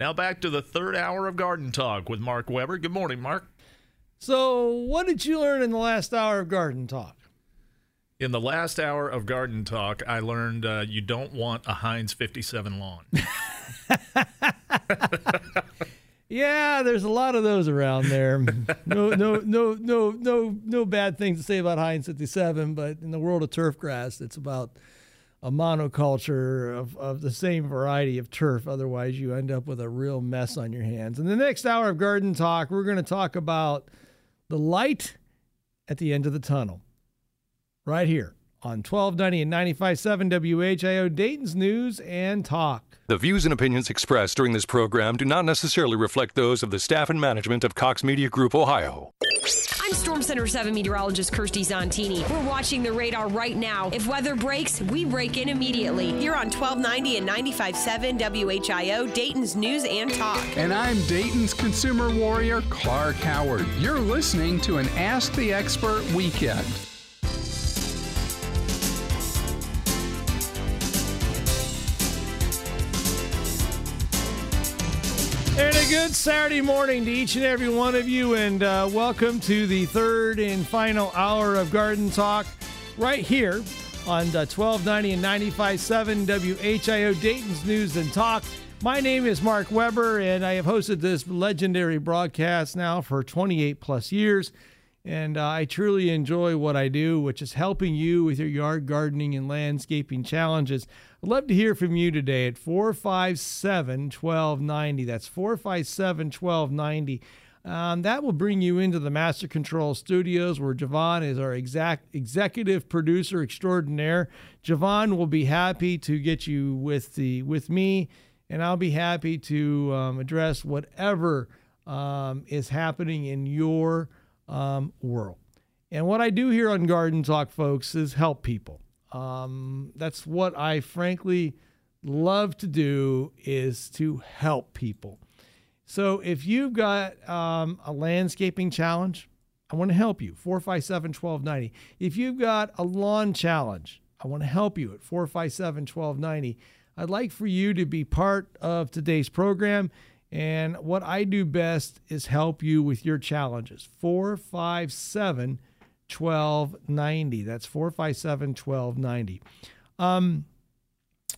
Now back to the third hour of Garden Talk with Mark Weber. Good morning, Mark. So, what did you learn in the last hour of Garden Talk? In the last hour of Garden Talk, I learned uh, you don't want a Heinz 57 lawn. yeah, there's a lot of those around there. No, no, no, no, no, no bad things to say about Heinz 57, but in the world of turf grass, it's about a monoculture of, of the same variety of turf. Otherwise, you end up with a real mess on your hands. In the next hour of Garden Talk, we're going to talk about the light at the end of the tunnel right here on 1290 and 95.7 WHIO Dayton's News and Talk. The views and opinions expressed during this program do not necessarily reflect those of the staff and management of Cox Media Group, Ohio. I'm Storm Center 7 meteorologist Kirstie Zontini. We're watching the radar right now. If weather breaks, we break in immediately. Here on 1290 and 95.7 WHIO, Dayton's News and Talk. And I'm Dayton's consumer warrior, Clark Howard. You're listening to an Ask the Expert weekend. Good Saturday morning to each and every one of you, and uh, welcome to the third and final hour of Garden Talk right here on uh, 1290 and 95.7 WHIO Dayton's News and Talk. My name is Mark Weber, and I have hosted this legendary broadcast now for 28 plus years. And uh, I truly enjoy what I do, which is helping you with your yard gardening and landscaping challenges. I'd love to hear from you today at 457 1290. That's 457 1290. Um, that will bring you into the Master Control Studios where Javon is our exact executive producer extraordinaire. Javon will be happy to get you with the with me, and I'll be happy to um, address whatever um, is happening in your um, world. And what I do here on Garden Talk, folks, is help people. Um, that's what I frankly love to do is to help people. So if you've got um, a landscaping challenge, I want to help you. 457 1290. If you've got a lawn challenge, I want to help you at 457 1290. I'd like for you to be part of today's program. And what I do best is help you with your challenges. 457 1290. That's 457 1290. Um,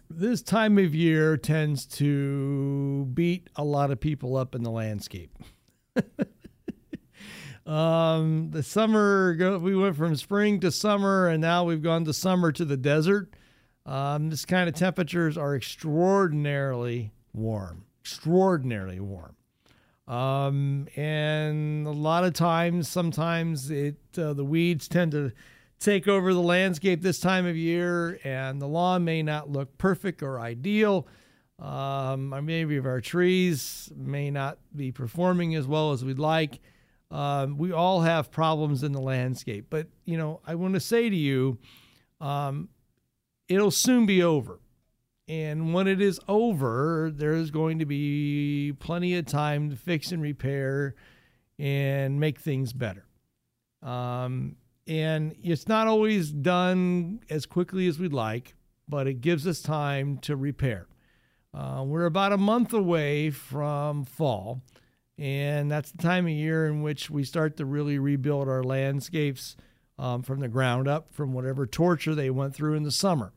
this time of year tends to beat a lot of people up in the landscape. um, the summer, we went from spring to summer, and now we've gone to summer to the desert. Um, this kind of temperatures are extraordinarily warm, extraordinarily warm. Um, and a lot of times, sometimes it uh, the weeds tend to take over the landscape this time of year, and the lawn may not look perfect or ideal. Um, or maybe our trees may not be performing as well as we'd like. Um, we all have problems in the landscape, but you know, I want to say to you, um, it'll soon be over. And when it is over, there's going to be plenty of time to fix and repair and make things better. Um, and it's not always done as quickly as we'd like, but it gives us time to repair. Uh, we're about a month away from fall, and that's the time of year in which we start to really rebuild our landscapes um, from the ground up from whatever torture they went through in the summer.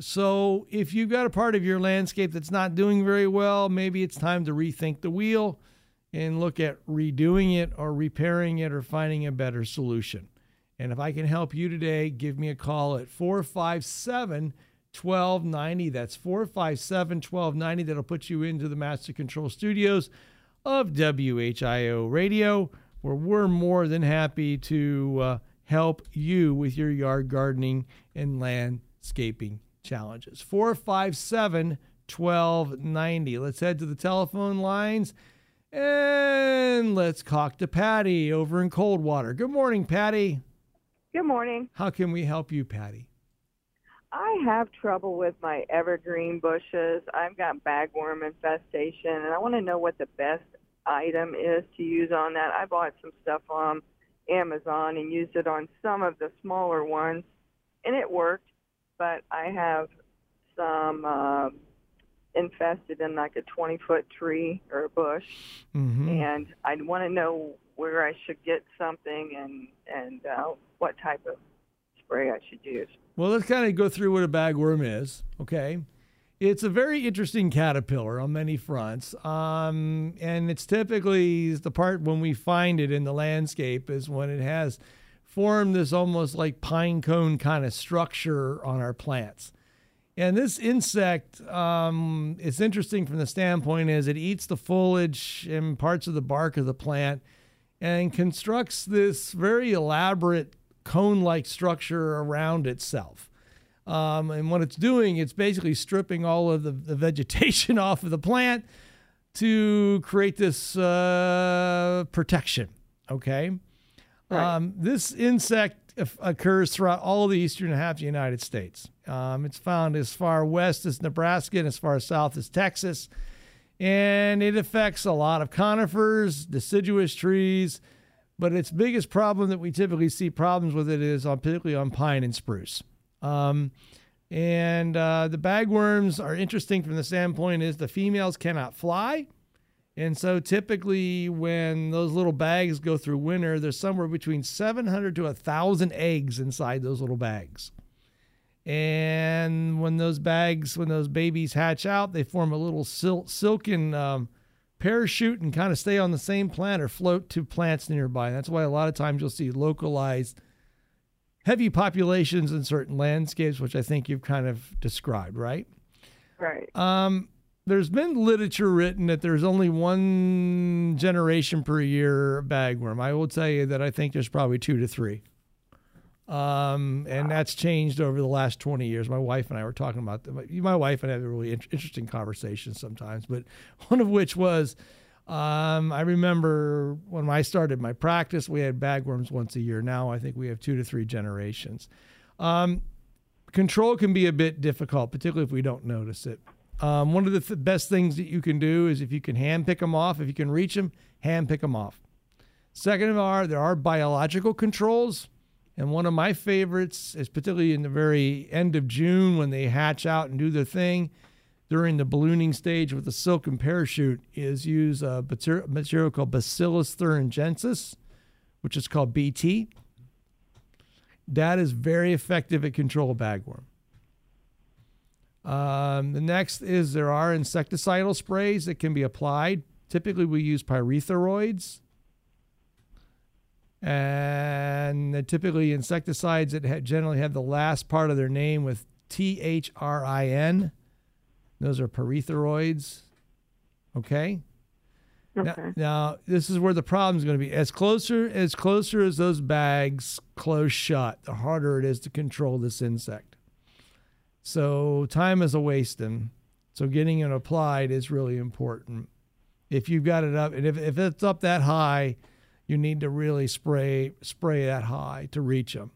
So, if you've got a part of your landscape that's not doing very well, maybe it's time to rethink the wheel and look at redoing it or repairing it or finding a better solution. And if I can help you today, give me a call at 457 1290. That's 457 1290. That'll put you into the Master Control Studios of WHIO Radio, where we're more than happy to uh, help you with your yard gardening and landscaping challenges. 457 1290. Let's head to the telephone lines and let's talk to Patty over in Coldwater. Good morning, Patty. Good morning. How can we help you, Patty? I have trouble with my evergreen bushes. I've got bagworm infestation, and I want to know what the best item is to use on that. I bought some stuff on Amazon and used it on some of the smaller ones, and it worked but I have some uh, infested in like a 20 foot tree or a bush, Mm-hmm. and I want to know where I should get something and and uh, what type of spray I should use. Well, let's kind of go through what a bagworm is. Okay. It's a very interesting caterpillar on many fronts. Um, and it's typically the part when we find it in the landscape is when it has formed this almost like pine cone kind of structure on our plants. And this insect, um, it's interesting from the standpoint is it eats the foliage and parts of the bark of the plant and constructs this very elaborate cone-like structure around itself. Um, and what it's doing, it's basically stripping all of the, the vegetation off of the plant to create this uh, protection. Okay. Right. Um, this insect occurs throughout all of the eastern half of the United States. Um, it's found as far west as Nebraska and as far south as Texas. And it affects a lot of conifers, deciduous trees, but its biggest problem that we typically see problems with it is on particularly on pine and spruce. Um, and uh, the bagworms are interesting from the standpoint is the females cannot fly. And so typically when those little bags go through winter, there's somewhere between 700 to 1,000 eggs inside those little bags. And when those bags, when those babies hatch out, they form a little sil- silken um, parachute and kind of stay on the same plant or float to plants nearby. That's why a lot of times you'll see localized heavy populations in certain landscapes, which I think you've kind of described, right? Right. Um, there's been literature written that there's only one generation per year bagworm. I will tell you that I think there's probably two to three. Um, and that's changed over the last 20 years. My wife and I were talking about that. My wife and I have really in- interesting conversations sometimes, but one of which was um, I remember when I started my practice, we had bagworms once a year. Now I think we have two to three generations. Um, control can be a bit difficult, particularly if we don't notice it. Um, one of the th- best things that you can do is if you can hand pick them off, if you can reach them, hand pick them off. Second of all, there are biological controls. And one of my favorites is particularly in the very end of June when they hatch out and do their thing during the ballooning stage with the silken parachute is use a material called Bacillus thuringiensis, which is called BT. That is very effective at control bagworm. Um, the next is there are insecticidal sprays that can be applied. Typically, we use pyrethroids. And typically insecticides that ha- generally have the last part of their name with T H R I N. Those are pyrethroids. Okay. Now, Okay. now, this is where the problem is going to be. As closer as closer as those bags close shut, the harder it is to control this insect. So time is a wasting. So getting it applied is really important. If you've got it up, and if, if it's up that high, you need to really spray spray that high to reach them.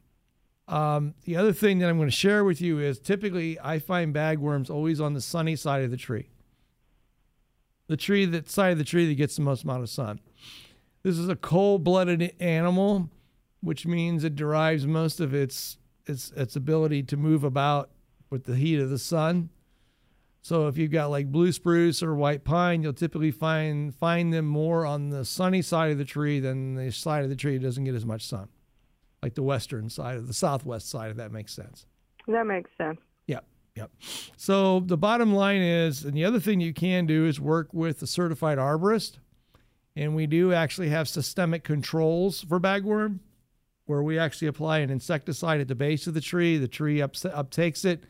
Um, the other thing that I'm going to share with you is typically I find bagworms always on the sunny side of the tree. The tree that side of the tree that gets the most amount of sun. This is a cold-blooded animal, which means it derives most of its its its ability to move about with the heat of the sun. So if you've got like blue spruce or white pine, you'll typically find find them more on the sunny side of the tree than the side of the tree doesn't get as much sun, like the western side of the southwest side, if that makes sense. That makes sense. Yep, yep. So the bottom line is, and the other thing you can do is work with a certified arborist, and we do actually have systemic controls for bagworm, where we actually apply an insecticide at the base of the tree. The tree ups- uptakes it,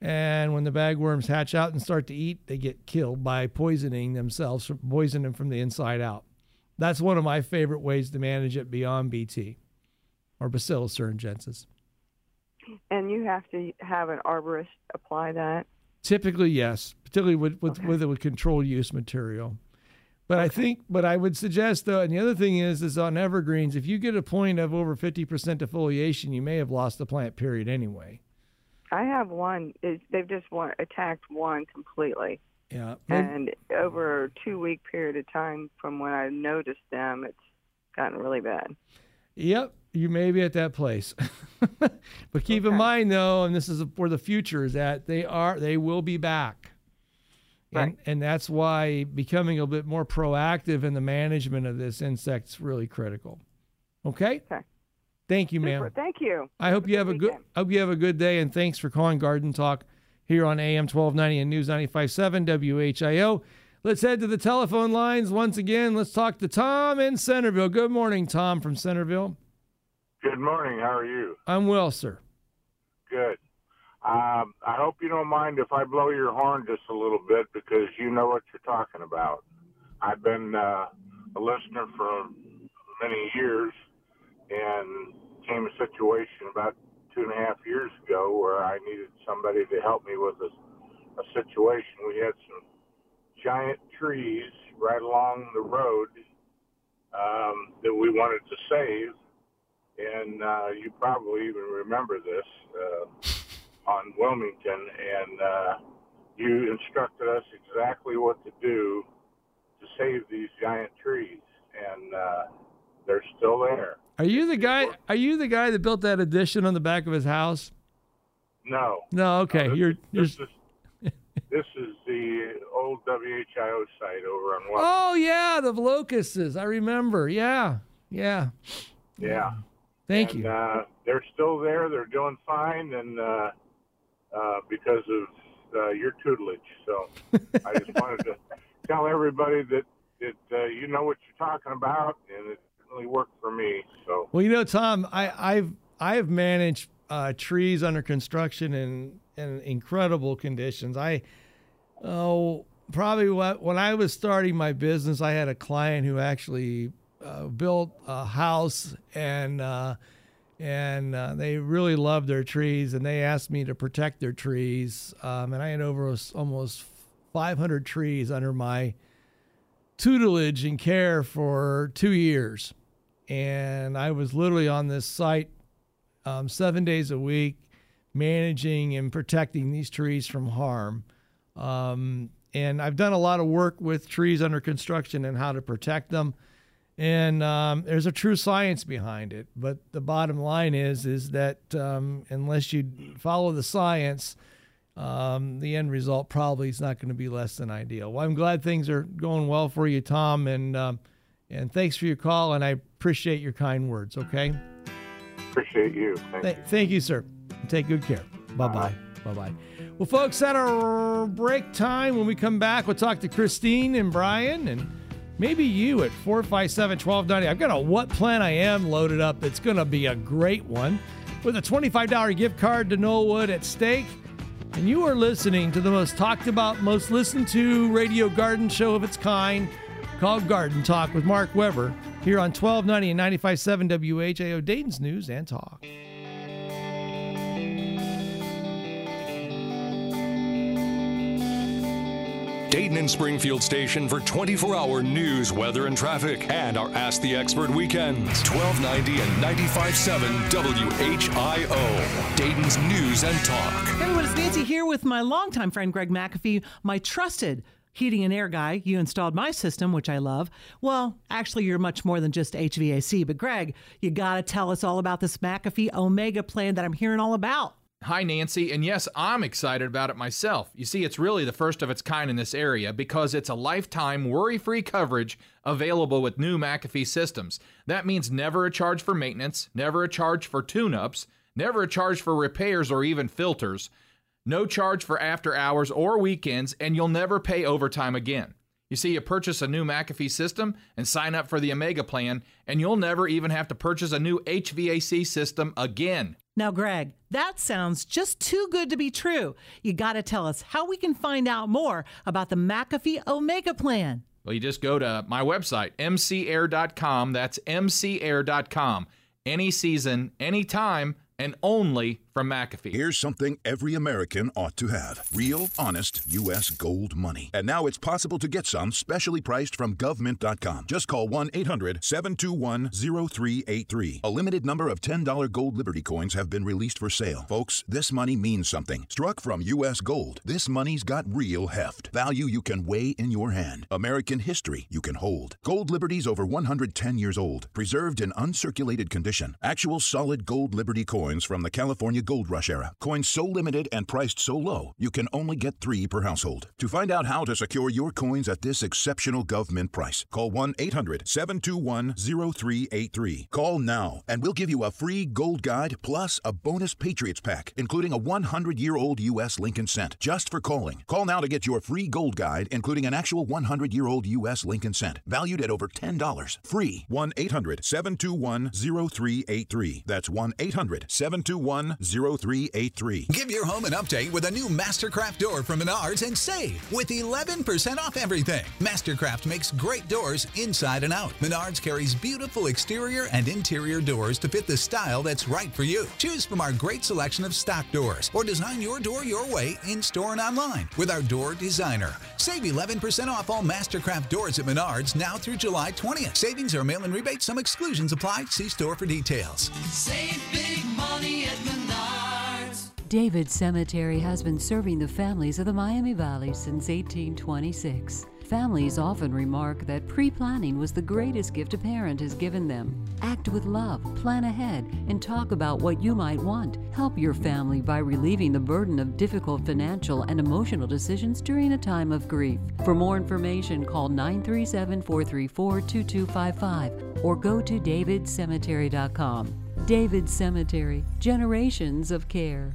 and when the bagworms hatch out and start to eat, they get killed by poisoning themselves, poisoning them from the inside out. That's one of my favorite ways to manage it beyond BT or Bacillus thuringiensis. And you have to have an arborist apply that. Typically, yes, particularly with with, Okay. with it with controlled use material. But I think, but I would suggest though, and the other thing is, is on evergreens, if you get a point of over fifty percent defoliation, you may have lost the plant. Period. Anyway. I have one. They've just one, attacked one completely. Yeah. And over a two week period of time from when I noticed them, it's gotten really bad. Yep, you may be at that place. but keep in mind though, and this is where the future is at, they are they will be back. And, and that's why becoming a bit more proactive in the management of this insect is really critical. Okay? Okay. Thank you, Super. ma'am. Thank you. I hope you have a good weekend. hope you have a good day and thanks for calling Garden Talk here on AM 1290 and News 957 WHIO. Let's head to the telephone lines once again. Let's talk to Tom in Centerville. Good morning, Tom from Centerville. Good morning. How are you? I'm well, sir. Good. Um, I hope you don't mind if I blow your horn just a little bit because you know what you're talking about. I've been uh, a listener for many years, and came a situation about two and a half years ago where I needed somebody to help me with a, a situation. We had some giant trees right along the road um, that we wanted to save and uh, you probably even remember this uh, on Wilmington, and uh, you instructed us exactly what to do to save these giant trees, and uh, they're still there. Are you the guy are you the guy that built that addition on the back of his house? No, No, okay. no, this, you're is, you're this is this is the old WHIO site over on what? Oh yeah, the locusts. I remember. Yeah. Yeah. yeah. Thank and, you. Uh, they're still there. They're doing fine, and uh, uh, because of uh, your tutelage. So I just wanted to tell everybody that that uh, you know what you're talking about, and it really worked for me. So Well, you know, Tom, I, I've I've managed uh, trees under construction in in incredible conditions. I oh probably what when I was starting my business, I had a client who actually uh, built a house and. Uh, and uh, they really loved their trees, and they asked me to protect their trees. Um, and I had over almost 500 trees under my tutelage and care for two years and I was literally on this site um, seven days a week, managing and protecting these trees from harm. Um, and I've done a lot of work with trees under construction and how to protect them. And um, there's a true science behind it. But the bottom line is, is that um, unless you follow the science, um, the end result probably is not going to be less than ideal. Well, I'm glad things are going well for you, Tom, and um, and thanks for your call, and I appreciate your kind words. Okay, appreciate you. Thank Th- you. thank you, sir. Take good care. Bye bye. Bye bye. Well, folks, at our break time, when we come back, we'll talk to Christine and Brian and maybe you at 457 1290. I've got a What Plan I Am loaded up. It's going to be a great one with a $25 gift card to Knollwood at stake. And you are listening to the most talked about, most listened to radio garden show of its kind called Garden Talk with Mark Weber here on 1290 and 95.7 WHIO Dayton's News and Talk. Dayton and Springfield station for 24 hour news, weather, and traffic, and our Ask the Expert weekends. 1290 and 95.7 WHIO. Dayton's News and Talk. Hey everyone, it's Nancy here with my longtime friend Greg McAfee, my trusted heating and air guy. You installed my system, which I love. Well, actually, you're much more than just HVAC. But Greg, you got to tell us all about this McAfee Omega plan that I'm hearing all about. Hi, Nancy. And yes, I'm excited about it myself. You see, it's really the first of its kind in this area because it's a lifetime worry free coverage available with new McAfee systems. That means never a charge for maintenance, never a charge for tune ups, never a charge for repairs or even filters, no charge for after hours or weekends, and you'll never pay overtime again. You see, you purchase a new McAfee system and sign up for the Omega plan, and you'll never even have to purchase a new HVAC system again. Now, Greg, that sounds just too good to be true. You got to tell us how we can find out more about the McAfee Omega plan. Well, you just go to my website, mcair.com. That's mcair.com. Any season, any time, and only from McAfee. Here's something every American ought to have real, honest U.S. gold money. And now it's possible to get some specially priced from GovMint.com. Just call 1 800 721 0383. A limited number of $10 gold Liberty coins have been released for sale. Folks, this money means something. Struck from U.S. gold, this money's got real heft. Value you can weigh in your hand. American history you can hold. Gold Liberty's over 110 years old, preserved in uncirculated condition. Actual solid gold Liberty coins coins from the California Gold Rush era. Coins so limited and priced so low, you can only get three per household. To find out how to secure your coins at this exceptional government price, call 1 800 721 0383. Call now, and we'll give you a free gold guide plus a bonus Patriots pack, including a 100 year old U.S. Lincoln cent, just for calling. Call now to get your free gold guide, including an actual 100 year old U.S. Lincoln cent, valued at over $10. Free. 1 800 721 0383. That's 1 800 721 0383. Give your home an update with a new Mastercraft door from Menards and save with 11% off everything. Mastercraft makes great doors inside and out. Menards carries beautiful exterior and interior doors to fit the style that's right for you. Choose from our great selection of stock doors or design your door your way in store and online with our door designer. Save 11% off all Mastercraft doors at Menards now through July 20th. Savings are mail and rebate. Some exclusions apply. See store for details. Save big money at Menards. David Cemetery has been serving the families of the Miami Valley since 1826. Families often remark that pre planning was the greatest gift a parent has given them. Act with love, plan ahead, and talk about what you might want. Help your family by relieving the burden of difficult financial and emotional decisions during a time of grief. For more information, call 937 434 2255 or go to davidcemetery.com. David Cemetery, generations of care.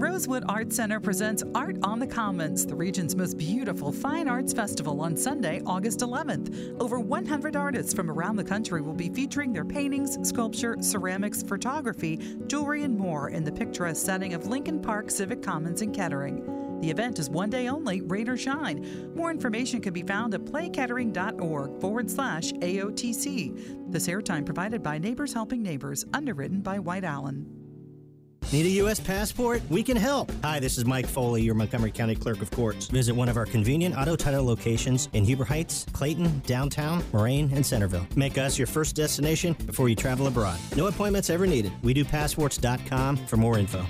Rosewood Art Center presents Art on the Commons, the region's most beautiful fine arts festival on Sunday, August 11th. Over 100 artists from around the country will be featuring their paintings, sculpture, ceramics, photography, jewelry, and more in the picturesque setting of Lincoln Park Civic Commons in Kettering. The event is one day only, rain or shine. More information can be found at playkettering.org forward slash AOTC. This airtime provided by Neighbors Helping Neighbors, underwritten by White Allen. Need a U.S. passport? We can help. Hi, this is Mike Foley, your Montgomery County Clerk of Courts. Visit one of our convenient auto title locations in Huber Heights, Clayton, downtown, Moraine, and Centerville. Make us your first destination before you travel abroad. No appointments ever needed. We do passports.com for more info.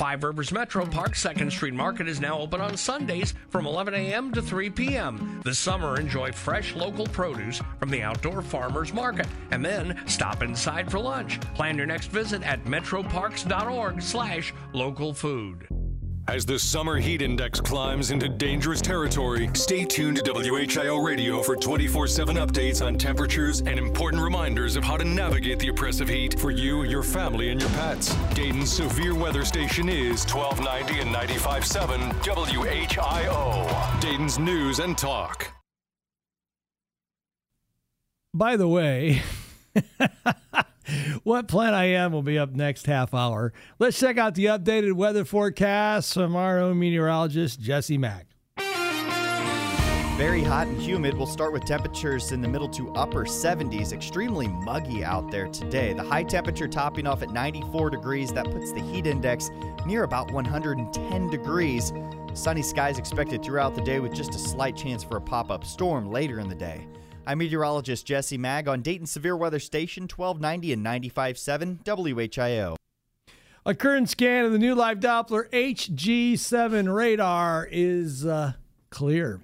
Five Rivers Metro Park 2nd Street Market is now open on Sundays from 11 a.m. to 3 p.m. This summer, enjoy fresh local produce from the outdoor farmers market and then stop inside for lunch. Plan your next visit at metroparks.org slash local food. As the summer heat index climbs into dangerous territory, stay tuned to WHIO radio for 24 7 updates on temperatures and important reminders of how to navigate the oppressive heat for you, your family, and your pets. Dayton's severe weather station is 1290 and 95.7 WHIO. Dayton's News and Talk. By the way, what plan I am will be up next half hour. Let's check out the updated weather forecast from our own meteorologist, Jesse Maag. Very hot and humid. We'll start with temperatures in the middle to upper 70s. Extremely muggy out there today. The high temperature topping off at 94 degrees. That puts the heat index near about 110 degrees. Sunny skies expected throughout the day with just a slight chance for a pop up storm later in the day. I'm meteorologist Jesse Maag on Dayton Severe Weather Station 1290 and 95.7 WHIO. A current scan of the new live Doppler HG7 radar is uh, clear.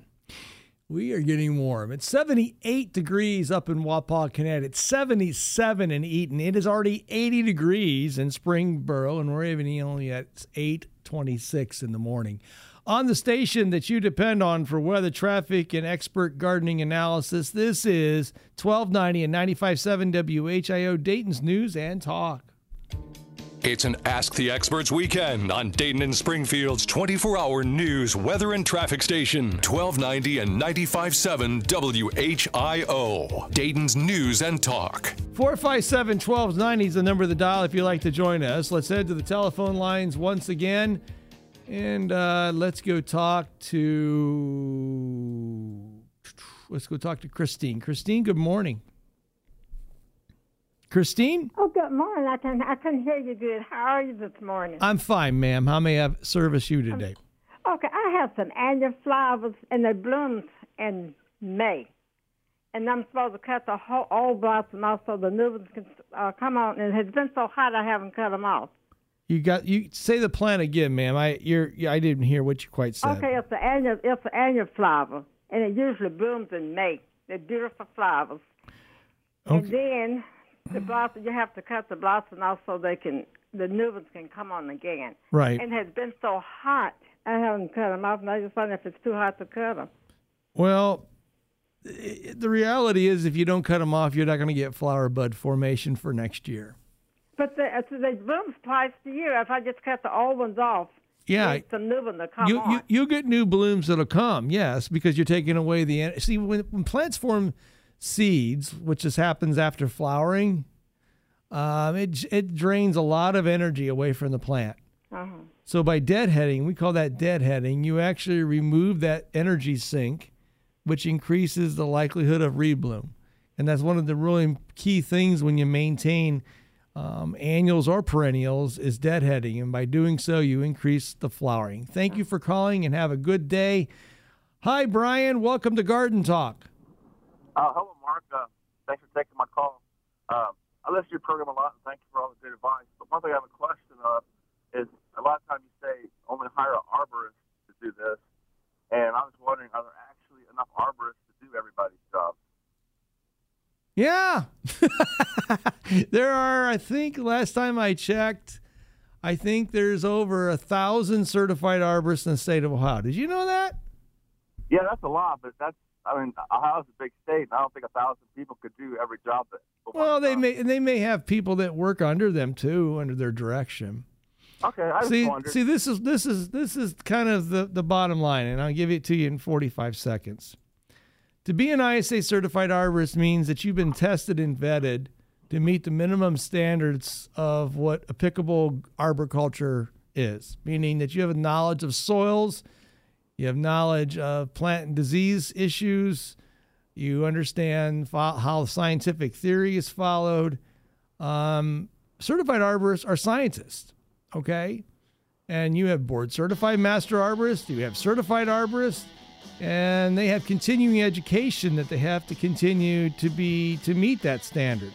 We are getting warm. It's 78 degrees up in Wapakoneta. It's 77 in Eaton. It is already 80 degrees in Springboro, and we're even only at 8:26 in the morning. On the station that you depend on for weather, traffic, and expert gardening analysis, this is 1290 and 95.7 WHIO Dayton's News and Talk. It's an Ask the Experts weekend on Dayton and Springfield's 24 hour news, weather, and traffic station, 1290 and 95.7 WHIO. Dayton's News and Talk. 457 1290 is the number of the dial if you'd like to join us. Let's head to the telephone lines once again. And uh, let's go talk to let's go talk to Christine. Christine, good morning. Christine? Oh, good morning. I can I can hear you good. How are you this morning? I'm fine, ma'am. How may I service you today? Okay, I have some annual flowers and they bloom in May. And I'm supposed to cut the whole old blossom off so the new ones can uh, come on. And it's been so hot I haven't cut them off. You got you say the plan again, ma'am. I you're I didn't hear what you quite said. Okay, it's an annual it's an annual flower, and it usually blooms in May. They're beautiful flowers. Okay. And then the blossom. You have to cut the blossom off so they can the new ones can come on again. Right. And it has been so hot. I haven't cut them off, and I just wonder if it's too hot to cut them. Well, the reality is, if you don't cut them off, you're not going to get flower bud formation for next year. But they, so they bloom twice a year. If I just cut the old ones off, Yeah. some new ones to come you, you you get new blooms that'll come, yes, because you're taking away the see when, when plants form seeds, which just happens after flowering. Um, it it drains a lot of energy away from the plant. uh-huh. So by deadheading, we call that deadheading. You actually remove that energy sink, which increases the likelihood of rebloom, and that's one of the really key things when you maintain um, annuals or perennials is deadheading, and by doing so, you increase the flowering. Thank you for calling, and have a good day. Hi, Brian. Welcome to Garden Talk. Uh, hello, Mark. Uh, thanks for taking my call. Um, I listen to your program a lot, and thank you for all the good advice. But one thing I have a question of is a lot of times you say only hire an arborist to do this, and I was wondering, are there actually enough arborists to do everybody's job? Yeah. there are, I think, last time I checked, I think there's over a thousand certified arborists in the state of Ohio. Did you know that? Yeah, that's a lot, but that's I mean, Ohio's a big state, and I don't think a thousand people could do every job that. Well, they may and they may have people that work under them too, under their direction. Okay, I see, see, this is this is this is kind of the the bottom line, and I'll give it to you in 45 seconds. To be an ISA certified arborist means that you've been tested and vetted to meet the minimum standards of what applicable arboriculture is, meaning that you have a knowledge of soils, you have knowledge of plant and disease issues, you understand fo- how scientific theory is followed. Um, certified arborists are scientists, okay? And you have board certified master arborists, you have certified arborists, and they have continuing education that they have to continue to be to meet that standard.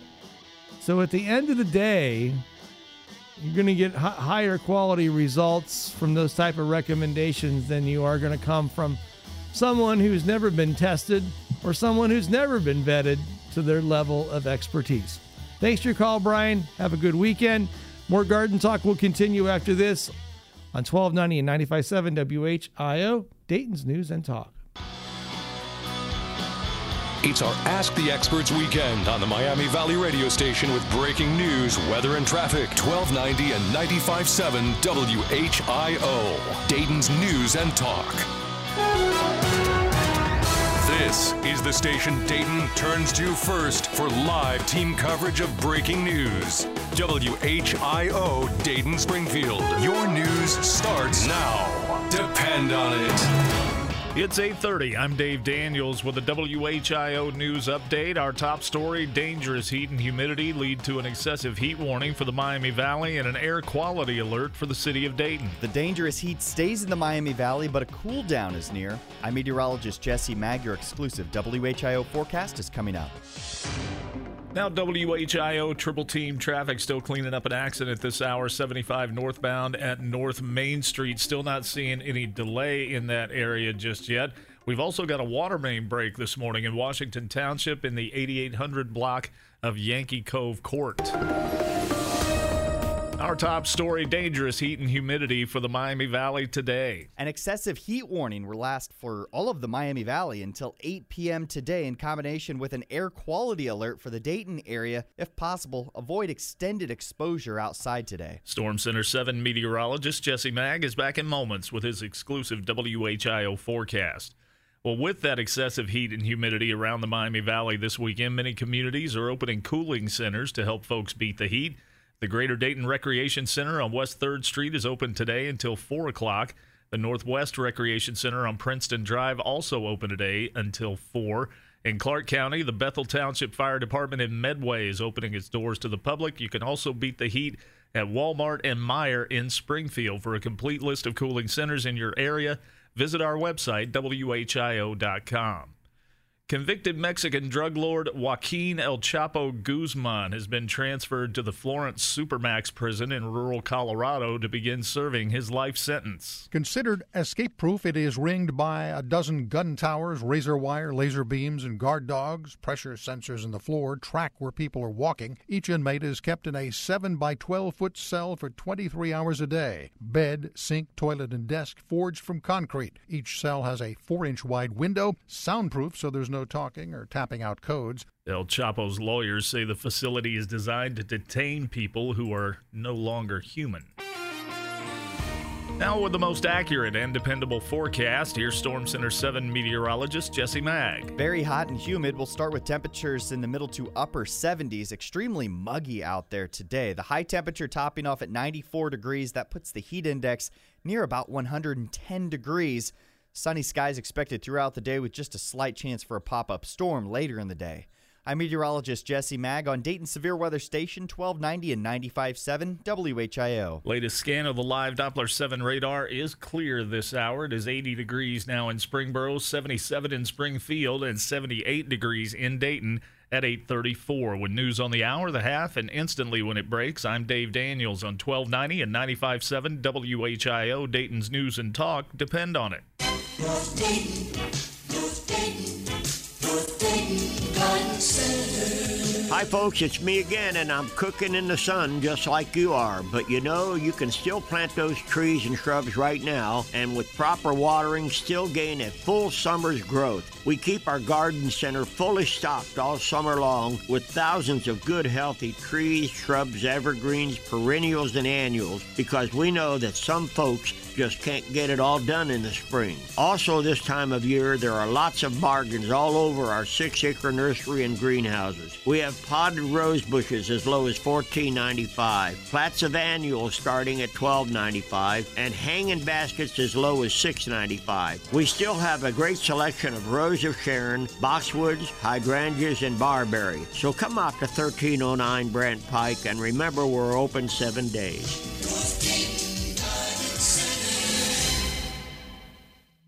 So at the end of the day, you're going to get hi- higher quality results from those type of recommendations than you are going to come from someone who's never been tested or someone who's never been vetted to their level of expertise. Thanks for your call, Brian. Have a good weekend. More garden talk will continue after this on 1290 and 95.7 WHIO, Dayton's News and Talk. It's our Ask the Experts weekend on the Miami Valley radio station with breaking news, weather, and traffic. 1290 and 95.7 WHIO. Dayton's News and Talk. This is the station Dayton turns to first for live team coverage of breaking news. WHIO Dayton Springfield. Your news starts now. Depend on it. It's 8:30. I'm Dave Daniels with a WHIO news update. Our top story: dangerous heat and humidity lead to an excessive heat warning for the Miami Valley and an air quality alert for the city of Dayton. The dangerous heat stays in the Miami Valley, but a cool down is near. I'm meteorologist Jesse Maag. Your exclusive WHIO forecast is coming up. Now, WHIO triple team traffic still cleaning up an accident this hour, 75 northbound at North Main Street. Still not seeing any delay in that area just yet. We've also got a water main break this morning in Washington Township in the 8800 block of Yankee Cove Court. Our top story dangerous heat and humidity for the Miami Valley today. An excessive heat warning will last for all of the Miami Valley until 8 p.m. today in combination with an air quality alert for the Dayton area. If possible, avoid extended exposure outside today. Storm Center 7 meteorologist Jesse Maag is back in moments with his exclusive WHIO forecast. Well, with that excessive heat and humidity around the Miami Valley this weekend, many communities are opening cooling centers to help folks beat the heat. The Greater Dayton Recreation Center on West 3rd Street is open today until 4 o'clock. The Northwest Recreation Center on Princeton Drive also open today until 4. In Clark County, the Bethel Township Fire Department in Medway is opening its doors to the public. You can also beat the heat at Walmart and Meijer in Springfield. For a complete list of cooling centers in your area, visit our website, WHIO.com. Convicted Mexican drug lord Joaquin El Chapo Guzman has been transferred to the Florence Supermax prison in rural Colorado to begin serving his life sentence. Considered escape proof, it is ringed by a dozen gun towers, razor wire, laser beams, and guard dogs. Pressure sensors in the floor track where people are walking. Each inmate is kept in a 7 by 12 foot cell for 23 hours a day. Bed, sink, toilet, and desk forged from concrete. Each cell has a 4 inch wide window, soundproof so there's no talking or tapping out codes. El Chapo's lawyers say the facility is designed to detain people who are no longer human. Now, with the most accurate and dependable forecast, here's Storm Center 7 meteorologist Jesse Maag. Very hot and humid. We'll start with temperatures in the middle to upper 70s. Extremely muggy out there today. The high temperature topping off at 94 degrees. That puts the heat index near about 110 degrees. Sunny skies expected throughout the day with just a slight chance for a pop up storm later in the day. I'm meteorologist Jesse Maag on Dayton Severe Weather Station 1290 and 95.7 WHIO. Latest scan of the live Doppler 7 radar is clear this hour. It is 80 degrees now in Springboro, 77 in Springfield, and 78 degrees in Dayton at 8:34. With news on the hour, the half, and instantly when it breaks, I'm Dave Daniels on 1290 and 95.7 WHIO. Dayton's news and talk depend on it. North Dayton, North Dayton, North Dayton. Hi, folks, it's me again, and I'm cooking in the sun just like you are. But you know, you can still plant those trees and shrubs right now, and with proper watering, still gain a full summer's growth. We keep our garden center fully stocked all summer long with thousands of good, healthy trees, shrubs, evergreens, perennials, and annuals because we know that some folks just can't get it all done in the spring. Also, this time of year, there are lots of bargains all over our six acre nursery and greenhouses. We have potted rose bushes as low as $14.95, plats of annuals starting at $12.95, and hanging baskets as low as $6.95. We still have a great selection of Rose of Sharon, boxwoods, hydrangeas, and barberry. So come out to 1309 Brandt Pike and remember we're open seven days.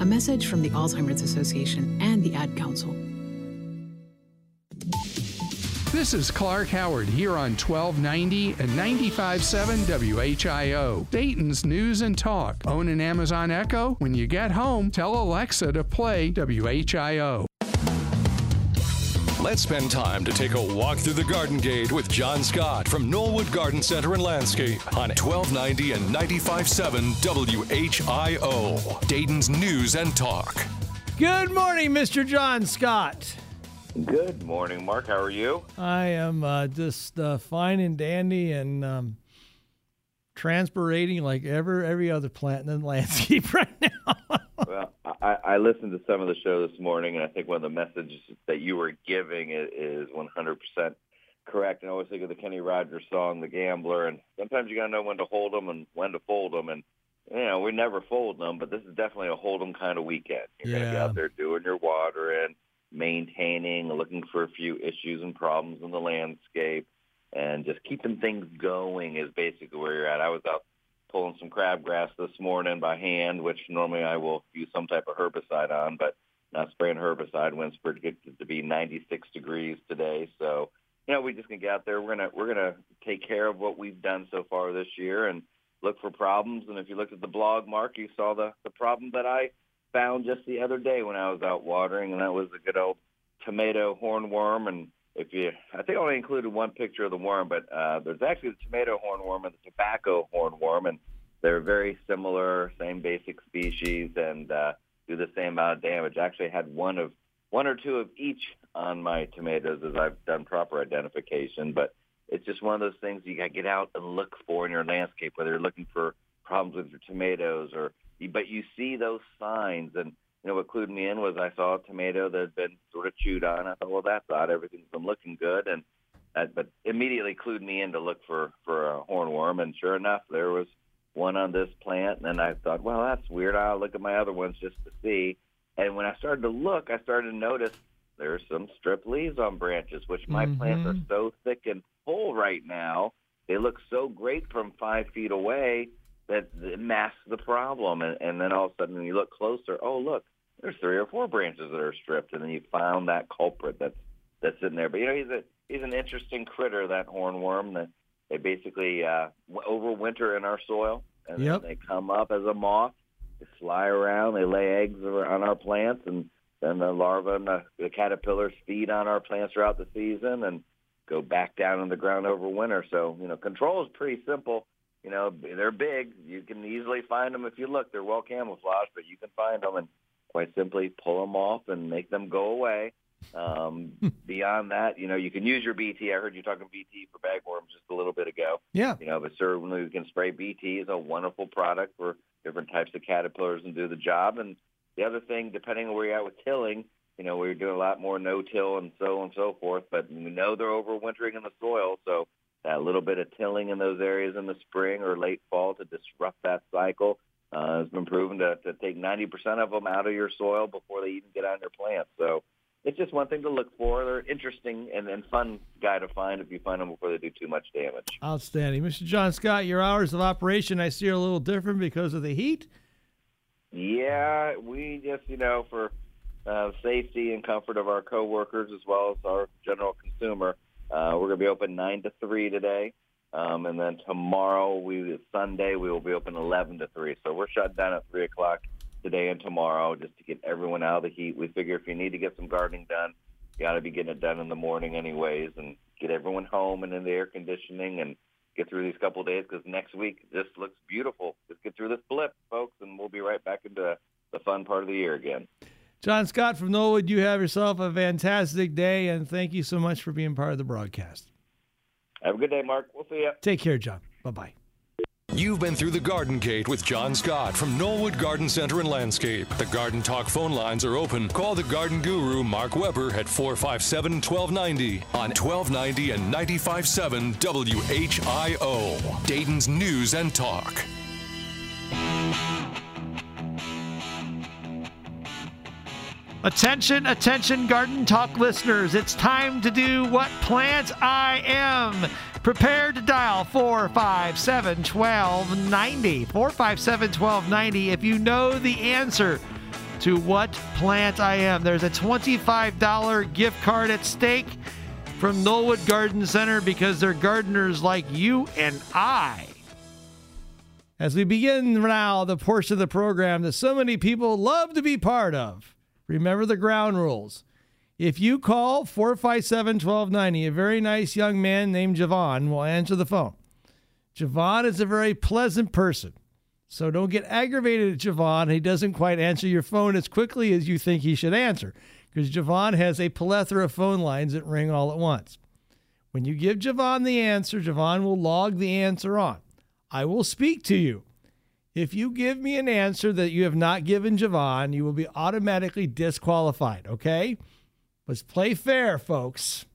A message from the Alzheimer's Association and the Ad Council. This is Clark Howard here on 1290 and 95.7 WHIO. Dayton's News and Talk. Own an Amazon Echo? When you get home, tell Alexa to play WHIO. Let's spend time to take a walk through the Garden Gate with John Scott from Knollwood Garden Center and Landscape on 1290 and 95.7 WHIO. Dayton's News and Talk. Good morning, Mr. John Scott. Good morning, Mark. How are you? I am uh, just uh, fine and dandy and um, transpirating like ever every other plant in the landscape right now. well, I, I listened to some of the show this morning, and I think one of the messages that you were giving is, is 100% correct. And I always think of the Kenny Rogers song, "The Gambler," and sometimes you got to know when to hold them and when to fold them. And you know, we never fold them, but this is definitely a hold them kind of weekend. You're going to be out there doing your watering, maintaining, looking for a few issues and problems in the landscape, and just keeping things going is basically where you're at. I was out pulling some crabgrass this morning by hand, which normally I will use some type of herbicide on, but not spraying herbicide when it's predicted to be 96 degrees today. So, you know, we just gonna get out there. We're gonna we're gonna take care of what we've done so far this year and look for problems. And if you looked at the blog, Mark, you saw the the problem that I found just the other day when I was out watering, and that was a good old tomato hornworm. And if you, I think I only included one picture of the worm, but uh, there's actually the tomato hornworm and the tobacco hornworm, and they're very similar, same basic species, and uh, do the same amount of damage. I actually had one of one or two of each on my tomatoes as I've done proper identification, but it's just one of those things you got to get out and look for in your landscape, whether you're looking for problems with your tomatoes or, but you see those signs. And, you know, what clued me in was I saw a tomato that had been sort of chewed on. I thought, well, that's odd. Everything's been looking good. And, that, but immediately clued me in to look for, for a hornworm. And sure enough, there was one on this plant. And I thought, well, that's weird. I'll look at my other ones just to see. And when I started to look, I started to notice there's some strip leaves on branches, which my mm-hmm. plants are so thick and full right now. They look so great from five feet away that it masks the problem. And, and then all of a sudden, when you look closer, oh look, there's three or four branches that are stripped, and then you found that culprit that's that's in there. But you know, he's a he's an interesting critter, that hornworm. That they basically uh, overwinter in our soil, and yep. then they come up as a moth. They fly around. They lay eggs on our plants, and then the larvae and the, the caterpillars feed on our plants throughout the season and go back down in the ground over winter. So, you know, control is pretty simple. You know, they're big. You can easily find them if you look. They're well camouflaged, but you can find them and quite simply pull them off and make them go away. Um, beyond that, you know, you can use your BT. I heard you talking BT for bagworms just a little bit ago. Yeah. You know, but certainly you can spray BT is a wonderful product for different types of caterpillars and do the job. And the other thing, depending on where you're at with tilling, you know, we're doing a lot more no-till and so on and so forth, but we know they're overwintering in the soil, so that little bit of tilling in those areas in the spring or late fall to disrupt that cycle uh, it's been proven to, to take 90% of them out of your soil before they even get on your plants. So it's just one thing to look for. They're interesting and, and fun guy to find if you find them before they do too much damage. Outstanding. Mr. John Scott, your hours of operation I see are a little different because of the heat. Yeah, we just, you know, for uh, safety and comfort of our coworkers as well as our general consumer, uh, we're going to be open 9 to 3 today. Um, and then tomorrow, we Sunday, we will be open 11 to 3. So we're shut down at 3 o'clock today and tomorrow just to get everyone out of the heat. We figure if you need to get some gardening done, you got to be getting it done in the morning anyways and get everyone home and in the air conditioning and get through these couple of days because next week this looks beautiful. Just get through this blip, folks, and we'll be right back into the fun part of the year again. John Scott from Knollwood, you have yourself a fantastic day, and thank you so much for being part of the broadcast. Have a good day, Mark. We'll see you. Take care, John. Bye bye. You've been through the Garden Gate with John Scott from Knollwood Garden Center and Landscape. The Garden Talk phone lines are open. Call the garden guru Mark Weber at 457 1290 on 1290 and 957 WHIO. Dayton's News and Talk. Attention, attention, Garden Talk listeners. It's time to do what plant I am. Prepare to dial 457 1290. 457 1290 if you know the answer to what plant I am. There's a $25 gift card at stake from Knollwood Garden Center because they're gardeners like you and I. As we begin now the portion of the program that so many people love to be part of, remember the ground rules. If you call 457 1290, a very nice young man named Javon will answer the phone. Javon is a very pleasant person. So don't get aggravated at Javon. He doesn't quite answer your phone as quickly as you think he should answer because Javon has a plethora of phone lines that ring all at once. When you give Javon the answer, Javon will log the answer on. I will speak to you. If you give me an answer that you have not given Javon, you will be automatically disqualified, okay? Let's play fair, folks.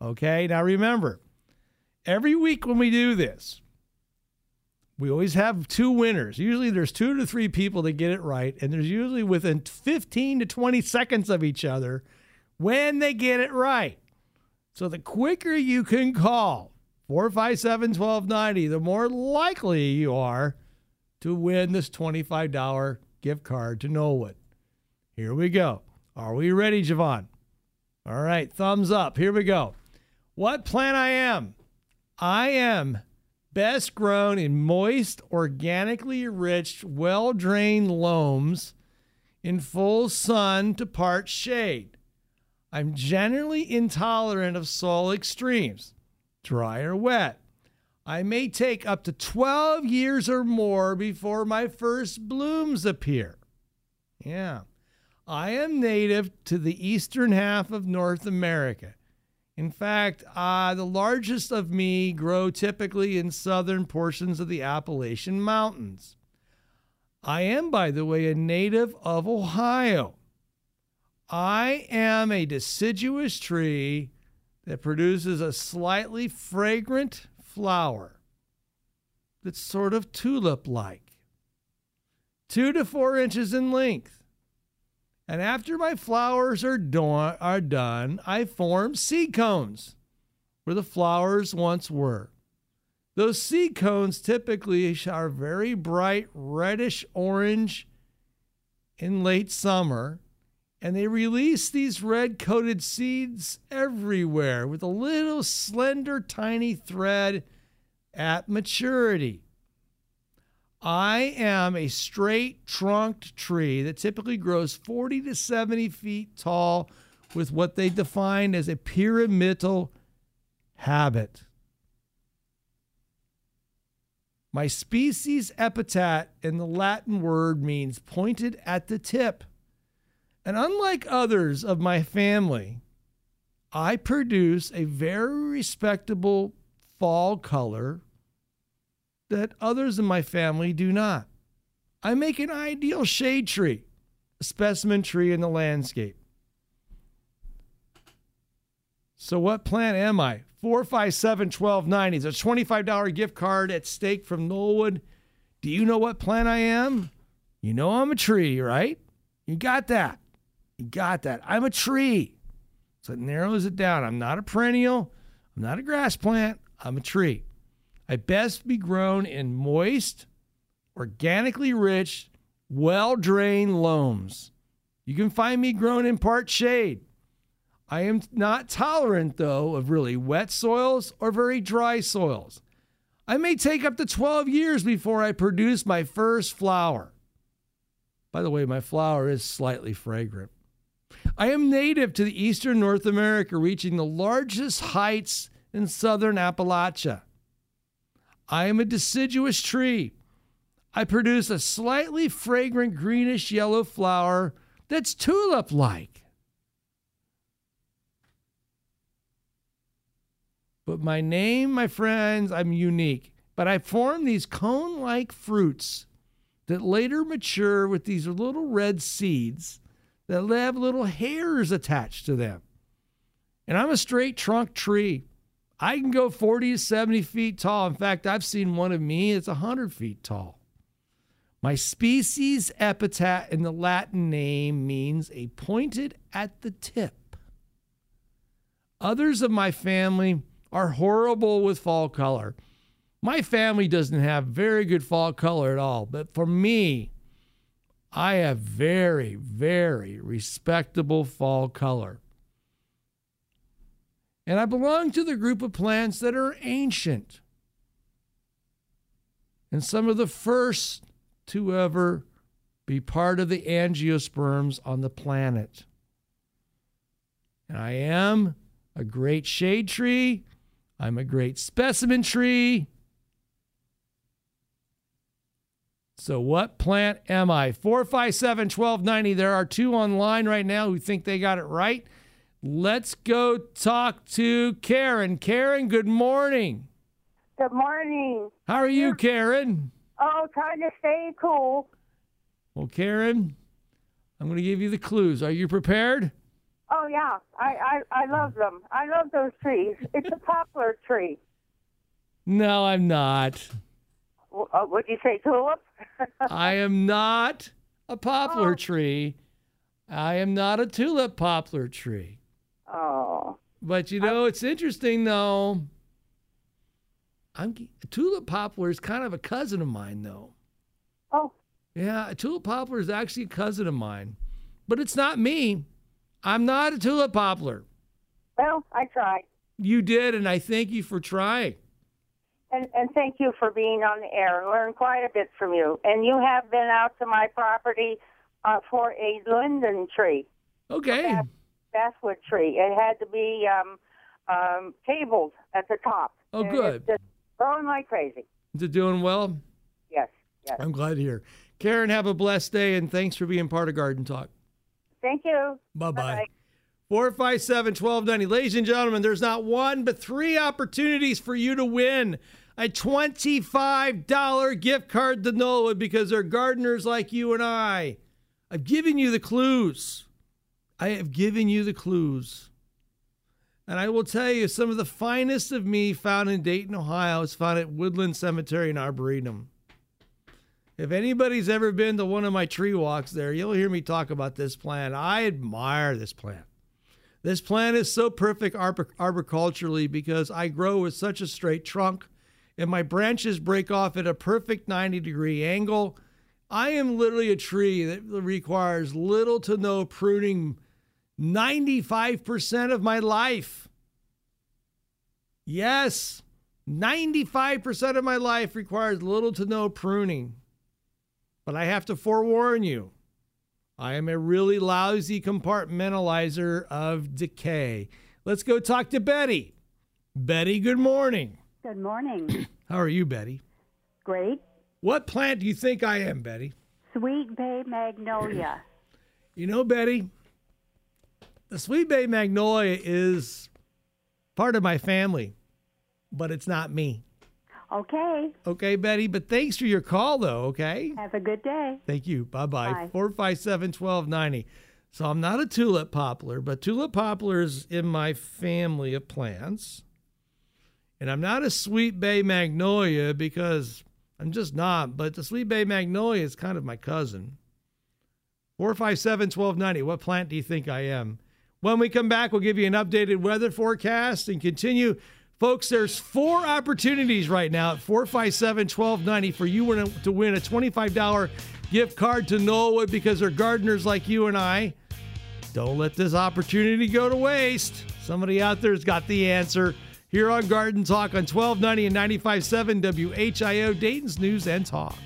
Okay, now remember, every week when we do this, we always have two winners. Usually there's two to three people that get it right, and there's usually within 15 to 20 seconds of each other when they get it right. So the quicker you can call 457 1290, the more likely you are to win this $25 gift card to Knollwood. Here we go. Are we ready, Javon? All right, thumbs up. Here we go. What plant I am? I am best grown in moist, organically enriched, well drained loams in full sun to part shade. I'm generally intolerant of soil extremes, dry or wet. I may take up to 12 years or more before my first blooms appear. Yeah. I am native to the eastern half of North America. In fact, uh, the largest of me grow typically in southern portions of the Appalachian Mountains. I am, by the way, a native of Ohio. I am a deciduous tree that produces a slightly fragrant flower that's sort of tulip like, two to four inches in length. And after my flowers are, do- are done, I form seed cones where the flowers once were. Those seed cones typically are very bright reddish orange in late summer, and they release these red coated seeds everywhere with a little slender, tiny thread at maturity. I am a straight trunked tree that typically grows 40 to 70 feet tall with what they define as a pyramidal habit. My species epithet in the Latin word means pointed at the tip. And unlike others of my family, I produce a very respectable fall color that others in my family do not. I make an ideal shade tree, a specimen tree in the landscape. So, what plant am I? 457 1290. There's a $25 gift card at stake from Knollwood. Do you know what plant I am? You know I'm a tree, right? You got that. You got that. I'm a tree. So it narrows it down. I'm not a perennial. I'm not a grass plant. I'm a tree. I best be grown in moist, organically rich, well drained loams. You can find me grown in part shade. I am not tolerant, though, of really wet soils or very dry soils. I may take up to 12 years before I produce my first flower. By the way, my flower is slightly fragrant. I am native to the eastern North America, reaching the largest heights in southern Appalachia. I am a deciduous tree. I produce a slightly fragrant greenish yellow flower that's tulip like. But my name, my friends, I'm unique. But I form these cone like fruits that later mature with these little red seeds that have little hairs attached to them. And I'm a straight trunk tree. I can go 40 to 70 feet tall. In fact, I've seen one of me that's 100 feet tall. My species epithet in the Latin name means a pointed at the tip. Others of my family are horrible with fall color. My family doesn't have very good fall color at all, but for me, I have very, very respectable fall color. And I belong to the group of plants that are ancient and some of the first to ever be part of the angiosperms on the planet. And I am a great shade tree. I'm a great specimen tree. So, what plant am I? 457 1290. There are two online right now who think they got it right. Let's go talk to Karen. Karen, good morning. Good morning. How are you, Karen? Oh, trying to stay cool. Well, Karen, I'm going to give you the clues. Are you prepared? Oh yeah, I, I I love them. I love those trees. It's a poplar tree. No, I'm not. W- Uh, would you say tulip? I am not a poplar tree. I am not a tulip poplar tree. Oh. But you know, it's interesting though. I'm tulip poplar is kind of a cousin of mine though. Oh. Yeah, a tulip poplar is actually a cousin of mine. But it's not me. I'm not a tulip poplar. Well, I tried. You did, and I thank you for trying. And and thank you for being on the air. Learned quite a bit from you. And you have been out to my property uh, for a linden tree. Okay. Basswood tree. It had to be um, um, cabled at the top. Oh, And good. It's just growing like crazy. Is it doing well? Yes, yes. I'm glad to hear. Karen, have a blessed day and thanks for being part of Garden Talk. Thank you. Bye bye. 457 1290. Ladies and gentlemen, there's not one but three opportunities for you to win a $25 gift card to Knollwood because they're gardeners like you and I. I've given you the clues. I have given you the clues. And I will tell you, some of the finest of me found in Dayton, Ohio is found at Woodland Cemetery in Arboretum. If anybody's ever been to one of my tree walks there, you'll hear me talk about this plant. I admire this plant. This plant is so perfect arbor- arboriculturally because I grow with such a straight trunk and my branches break off at a perfect 90 degree angle. I am literally a tree that requires little to no pruning 95% of my life. Yes, 95% of my life requires little to no pruning. But I have to forewarn you, I am a really lousy compartmentalizer of decay. Let's go talk to Betty. Betty, good morning. Good morning. How are you, Betty? Great. What plant do you think I am, Betty? Sweet Bay Magnolia. You know, Betty, the Sweet Bay Magnolia is part of my family, but it's not me. Okay. Okay, Betty, but thanks for your call, though, okay? Have a good day. Thank you. Bye bye. Bye. 457 1290. So I'm not a tulip poplar, but tulip poplar is in my family of plants. And I'm not a sweet bay magnolia because I'm just not, but the sweet bay magnolia is kind of my cousin. 457 1290. What plant do you think I am? When we come back, we'll give you an updated weather forecast and continue. Folks, there's four opportunities right now at 457 1290 for you to win a $25 gift card to Knollwood because they're gardeners like you and I. Don't let this opportunity go to waste. Somebody out there's got the answer here on Garden Talk on 1290 and 95.7 WHIO, Dayton's News and Talk.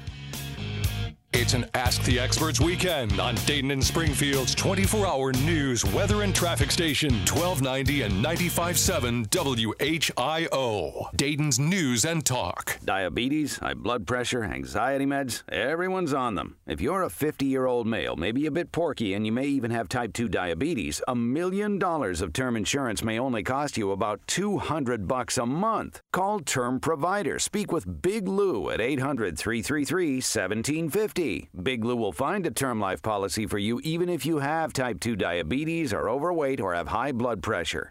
It's an Ask the Experts weekend on Dayton and Springfield's 24 hour news, weather, and traffic station, 1290 and 95.7 WHIO. Dayton's News and Talk. Diabetes, high blood pressure, anxiety meds, everyone's on them. If you're a 50 year old male, maybe a bit porky, and you may even have type 2 diabetes, a million dollars of term insurance may only cost you about 200 bucks a month. Call Term Provider. Speak with Big Lou at 800 333 1750. Big Lou will find a term life policy for you even if you have type 2 diabetes, are overweight, or have high blood pressure.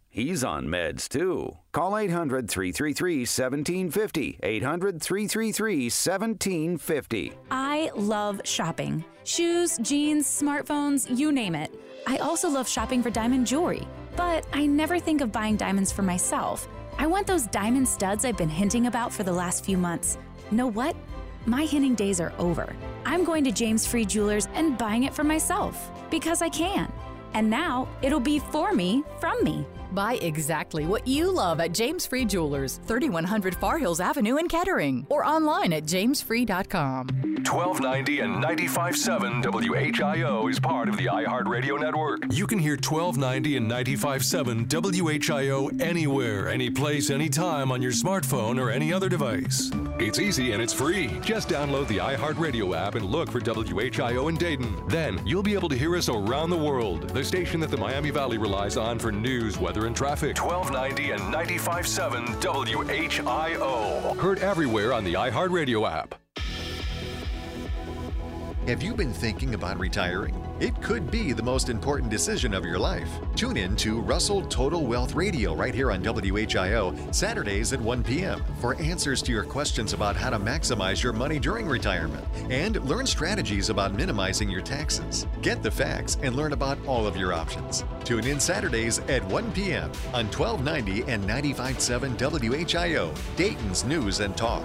He's on meds too. Call 800 333 1750. 800 333 1750. I love shopping shoes, jeans, smartphones, you name it. I also love shopping for diamond jewelry, but I never think of buying diamonds for myself. I want those diamond studs I've been hinting about for the last few months. Know what? My hinting days are over. I'm going to James Free Jewelers and buying it for myself because I can. And now it'll be for me from me. Buy exactly what you love at James Free Jewelers, 3100 Far Hills Avenue in Kettering, or online at jamesfree.com. 1290 and 95.7 WHIO is part of the iHeartRadio network. You can hear 1290 and 95.7 WHIO anywhere, anyplace, anytime on your smartphone or any other device. It's easy and it's free. Just download the iHeartRadio app and look for WHIO in Dayton. Then you'll be able to hear us around the world. The station that the Miami Valley relies on for news, weather, and traffic. 1290 and 95.7 WHIO. Heard everywhere on the iHeartRadio app. Have you been thinking about retiring? It could be the most important decision of your life. Tune in to Russell Total Wealth Radio right here on WHIO Saturdays at 1 p.m. for answers to your questions about how to maximize your money during retirement and learn strategies about minimizing your taxes. Get the facts and learn about all of your options. Tune in Saturdays at 1 p.m. on 1290 and 957 WHIO, Dayton's News and Talk.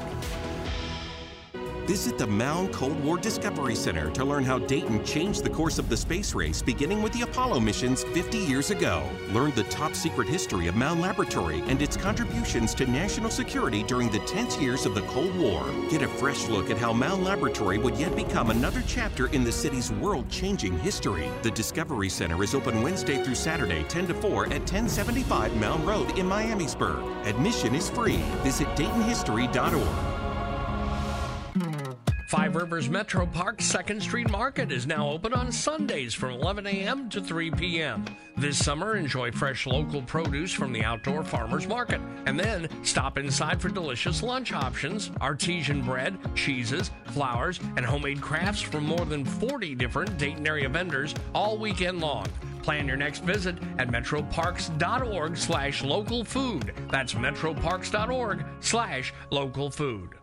Visit the Mound Cold War Discovery Center to learn how Dayton changed the course of the space race, beginning with the Apollo missions 50 years ago. Learn the top secret history of Mound Laboratory and its contributions to national security during the tense years of the Cold War. Get a fresh look at how Mound Laboratory would yet become another chapter in the city's world changing history. The Discovery Center is open Wednesday through Saturday, 10 to 4 at 1075 Mound Road in Miamisburg. Admission is free. Visit DaytonHistory.org. Five Rivers Metro Park 2nd Street Market is now open on Sundays from 11 a.m. to 3 p.m. This summer, enjoy fresh local produce from the outdoor farmers market. And then stop inside for delicious lunch options, artesian bread, cheeses, flowers, and homemade crafts from more than 40 different Dayton area vendors all weekend long. Plan your next visit at metroparks.org slash local food. That's metroparks.org slash local food.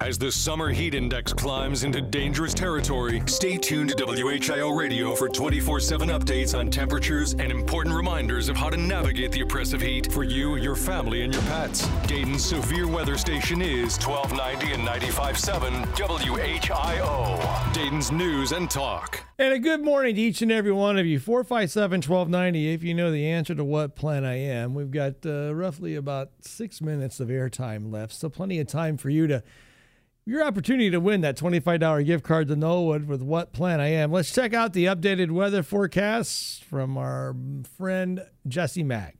As the summer heat index climbs into dangerous territory, stay tuned to WHIO Radio for 24 7 updates on temperatures and important reminders of how to navigate the oppressive heat for you, your family, and your pets. Dayton's severe weather station is 1290 and 95.7 WHIO. Dayton's News and Talk. And a good morning to each and every one of you. 457 1290, if you know the answer to what plan I am. We've got uh, roughly about six minutes of airtime left, so plenty of time for you to your opportunity to win that $25 gift card to Knollwood with what plan I am. Let's check out the updated weather forecasts from our friend Jesse Maag.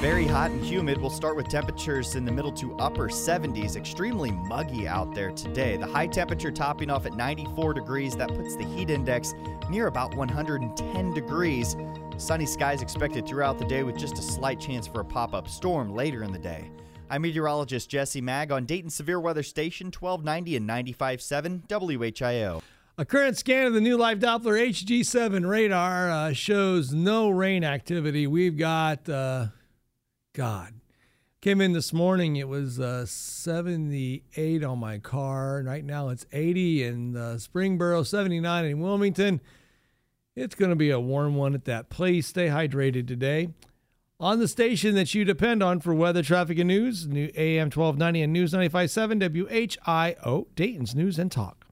Very hot and humid. We'll start with temperatures in the middle to upper 70s. Extremely muggy out there today. The high temperature topping off at 94 degrees. That puts the heat index near about 110 degrees. Sunny skies expected throughout the day with just a slight chance for a pop up storm later in the day. I'm meteorologist Jesse Maag on Dayton Severe Weather Station 1290 and 95.7 WHIO. A current scan of the new Live Doppler HG7 radar uh, shows no rain activity. We've got, uh, God, came in this morning. It was uh, 78 on my car. Right now it's 80 in uh, Springboro, 79 in Wilmington. It's going to be a warm one at that place. Stay hydrated today on the station that you depend on for weather, traffic, and news. New AM 1290 and News 95.7 WHIO, Dayton's News and Talk.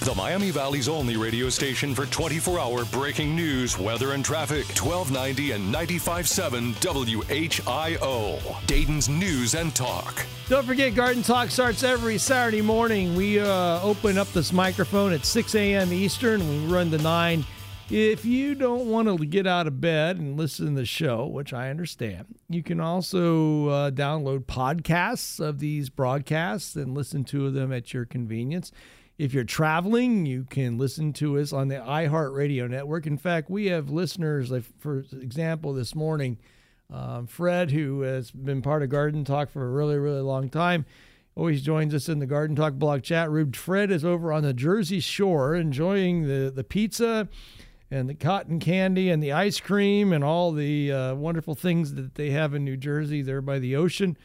The Miami Valley's only radio station for 24 hour breaking news, weather, and traffic. 1290 and 95.7 WHIO. Dayton's News and Talk. Don't forget, Garden Talk starts every Saturday morning. We uh, open up this microphone at 6 a.m. Eastern. We run to 9 if you don't want to get out of bed and listen to the show, which I understand, you can also uh, download podcasts of these broadcasts and listen to them at your convenience. If you're traveling, you can listen to us on the iHeartRadio network. In fact, we have listeners, like for example, this morning, um, Fred, who has been part of Garden Talk for a really, really long time, always joins us in the Garden Talk blog chat room. Fred is over on the Jersey Shore enjoying the, the pizza and the cotton candy and the ice cream and all the uh, wonderful things that they have in New Jersey there by the ocean.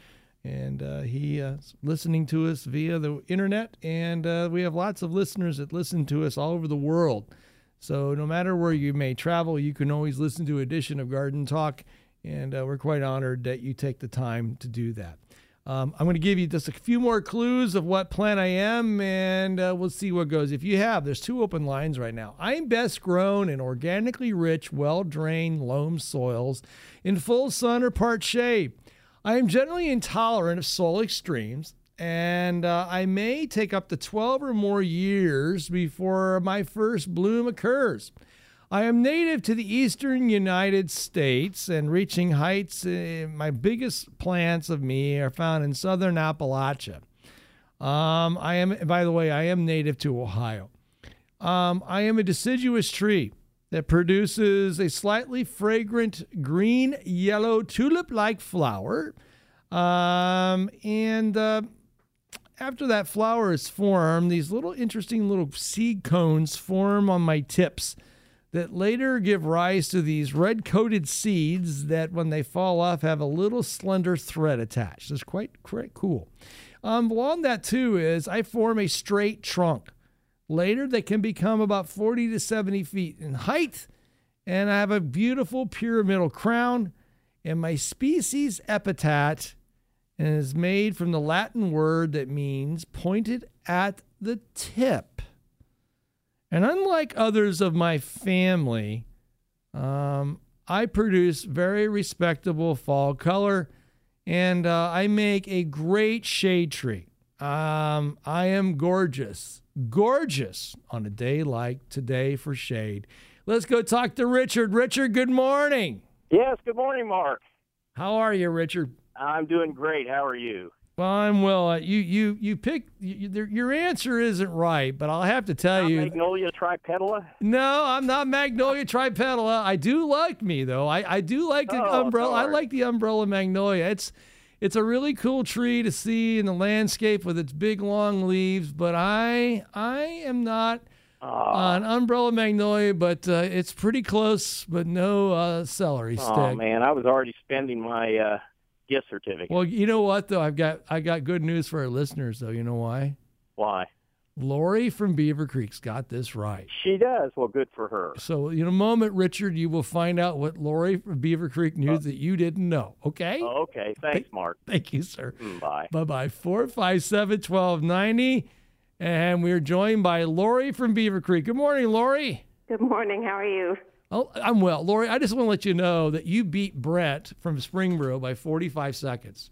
And uh, he uh, is listening to us via the internet, and uh, we have lots of listeners that listen to us all over the world. So no matter where you may travel, you can always listen to an edition of Garden Talk, and uh, we're quite honored that you take the time to do that. Um, I'm going to give you just a few more clues of what plant I am, and uh, we'll see what goes. If you have, there's two open lines right now. I'm best grown in organically rich, well drained loam soils in full sun or part shade. I am generally intolerant of soil extremes, and uh, I may take up to 12 or more years before my first bloom occurs. I am native to the eastern United States and reaching heights. Uh, my biggest plants of me are found in southern Appalachia. Um, I am, by the way, I am native to Ohio. Um, I am a deciduous tree that produces a slightly fragrant green yellow tulip like flower. Um, and uh, after that flower is formed, these little interesting little seed cones form on my tips that later give rise to these red coated seeds that, when they fall off, have a little slender thread attached. It's quite, quite cool. Um, along that, too, is I form a straight trunk. Later, they can become about 40 to 70 feet in height, and I have a beautiful pyramidal crown. And my species epithet is made from the Latin word that means pointed at the tip. And unlike others of my family, um, I produce very respectable fall color and uh, I make a great shade tree. Um, I am gorgeous, gorgeous on a day like today for shade. Let's go talk to Richard. Richard, good morning. Yes, good morning, Mark. How are you, Richard? I'm doing great. How are you? Well, I'm well. Uh, you you you picked you, you, your answer isn't right, but I'll have to tell Not you. Magnolia tripetala. No, I'm not Magnolia tripetala. I do like me though. I, I do like the Oh, umbrella. I like the umbrella magnolia. It's it's a really cool tree to see in the landscape with its big long leaves. But I I am not an umbrella magnolia, but uh, it's pretty close. But no uh, celery stick. Oh man, I was already spending my uh, gift certificate. Well, you know what though? I've got I got good news for our listeners though. You know why? Why? Lori from Beavercreek's got this right. She does. Well, good for her. So in a moment, Richard, you will find out what Lori from Beavercreek knew that you didn't know. Okay? Oh, okay. Thanks, Mark. Thank you, sir. Mm, Bye. Bye bye. 457 1290. And we're joined by Lori from Beavercreek. Good morning, Lori. Good morning. How are you? Oh, I'm well. Lori, I just want to let you know that you beat Brett from Springboro by 45 seconds.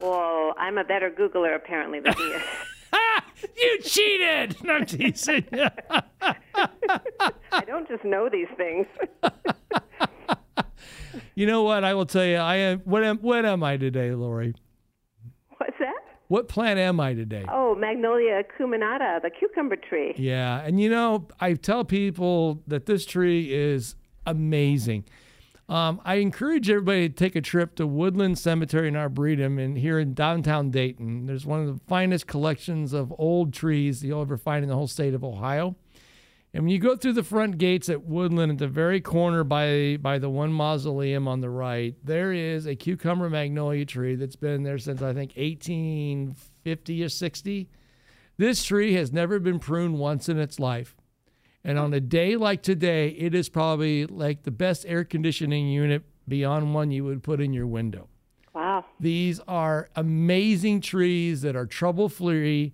Well, I'm a better Googler apparently than he is. You cheated! No, I'm teasing. I don't just know these things. you know what? I will tell you. I am. What am? What am I today, Lori? What's that? What plant am I today? Oh, Magnolia acuminata, the cucumber tree. Yeah, and you know, I tell people that this tree is amazing. Um, I encourage everybody to take a trip to Woodland Cemetery in Arboretum and here in downtown Dayton. There's one of the finest collections of old trees you'll ever find in the whole state of Ohio. And when you go through the front gates at Woodland, at the very corner by by the one mausoleum on the right, there is a cucumber magnolia tree that's been there since I think 1850 or 60. This tree has never been pruned once in its life. And on a day like today, it is probably like the best air conditioning unit beyond one you would put in your window. Wow. These are amazing trees that are trouble free.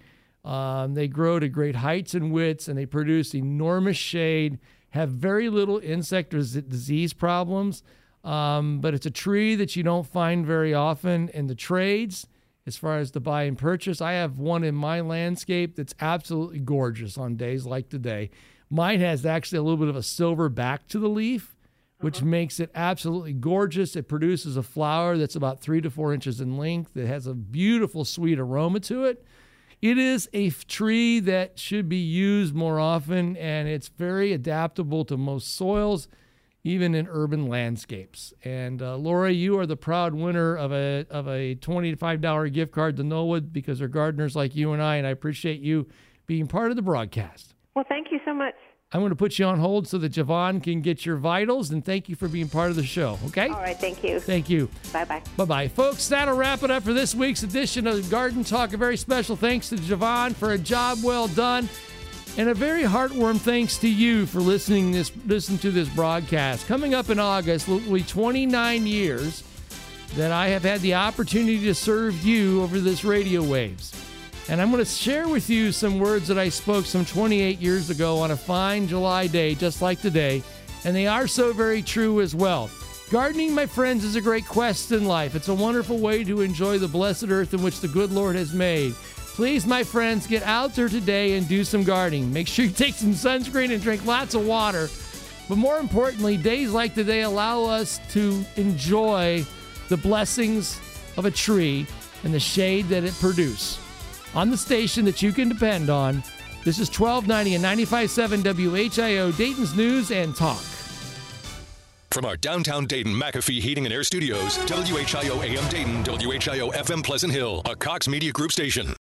Um, they grow to great heights and widths, and they produce enormous shade. Have very little insect or disease problems, um, but it's a tree that you don't find very often in the trades. As far as the buy and purchase, I have one in my landscape that's absolutely gorgeous on days like today. Mine has actually a little bit of a silver back to the leaf, which makes it absolutely gorgeous. It produces a flower that's about three to four inches in length. It has a beautiful, sweet aroma to it. It is a tree that should be used more often, and it's very adaptable to most soils, even in urban landscapes. And uh, Laura, you are the proud winner of a of a twenty-five dollar gift card to Knollwood because they're gardeners like you and I, and I appreciate you being part of the broadcast. Well, thank you so much. I'm going to put you on hold so that Javon can get your vitals, and thank you for being part of the show. Okay? All right. Thank you. Thank you. Bye bye. Bye bye. Folks, that'll wrap it up for this week's edition of Garden Talk. A very special thanks to Javon for a job well done. And a very heartwarm thanks to you for listening this listen to this broadcast. Coming up in August will be 29 years that I have had the opportunity to serve you over this radio waves. And I'm going to share with you some words that I spoke some 28 years ago on a fine July day, just like today. And they are so very true as well. Gardening, my friends, is a great quest in life. It's a wonderful way to enjoy the blessed earth in which the good Lord has made. Please, my friends, get out there today and do some gardening. Make sure you take some sunscreen and drink lots of water. But more importantly, days like today allow us to enjoy the blessings of a tree and the shade that it produces. On the station that you can depend on, this is 1290 and 95.7 WHIO, Dayton's News and Talk. From our downtown Dayton McAfee Heating and Air Studios, WHIO AM Dayton, WHIO FM Pleasant Hill, a Cox Media Group station.